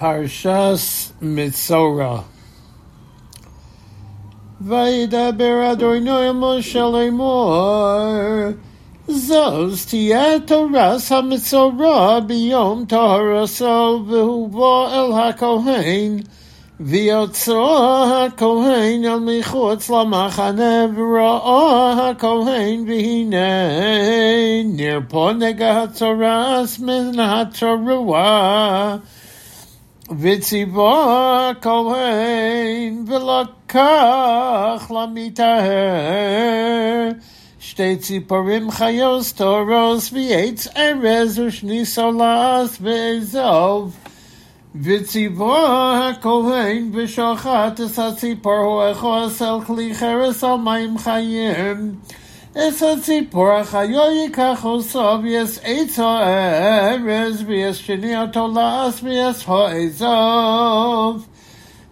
Parshas Mitzora. Vayidaber Adonai Moshe Lemor. Zos tiyeh Toras HaMitzora biyom Taharaso v'huvo el HaKohen v'yotzro HaKohen al michutz lamachane v'ra'ah HaKohen v'hinei nirpo nega HaToras min HaToruah וציבו הכהן ולקח למיטהר שתי ציפורים חיוס תורוס ועץ ארז ושני סולס ואזוב וציבו הכהן ושוחט את הציפור הוא אחוס על כלי חרס על מים חיים אס הציפור החיו ייקח וסוב יס עצו ארז ויס שני אותו לעס הו עזוב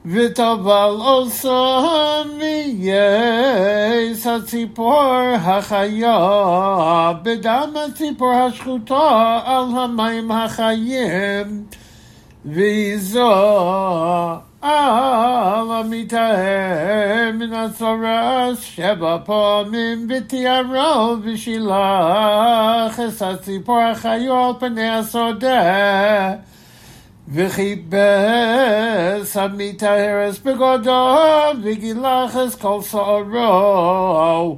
וטבל עושם ויס הציפור החיו בדם הציפור השחוטו על המים החיים. ויזו על המטהר מן הצורס שבע פעמים ותיארו ושילח את הציפור החיו על פני השדה וכיבס המטהרס בגודו וגילח את כל שערו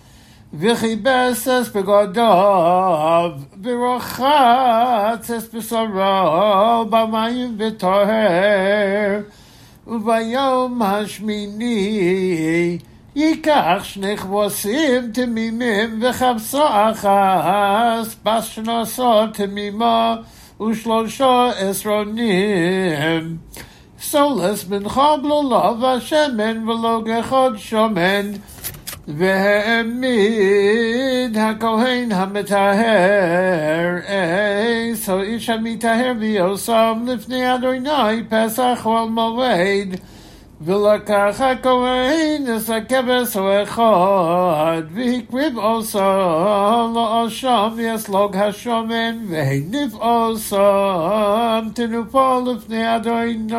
וכיבס אס בגודו ורוחץ אס בשרו במים וטוהר וביום השמיני ייקח שני כבוסים תמימים וחמסו אחס בשנוסו תמימו ושלושו עשרונים. סולס מנחו בלולו והשמן ולא גחוד שומן והעמיד הכהן המטהר אס האיש המטהר ויוסם לפני אדוני פסח או על מועד ולקח הכהן את הכבש האחד והקריב עושם לאשם ויסלוג השומן והניף עושם תנופו לפני אדוני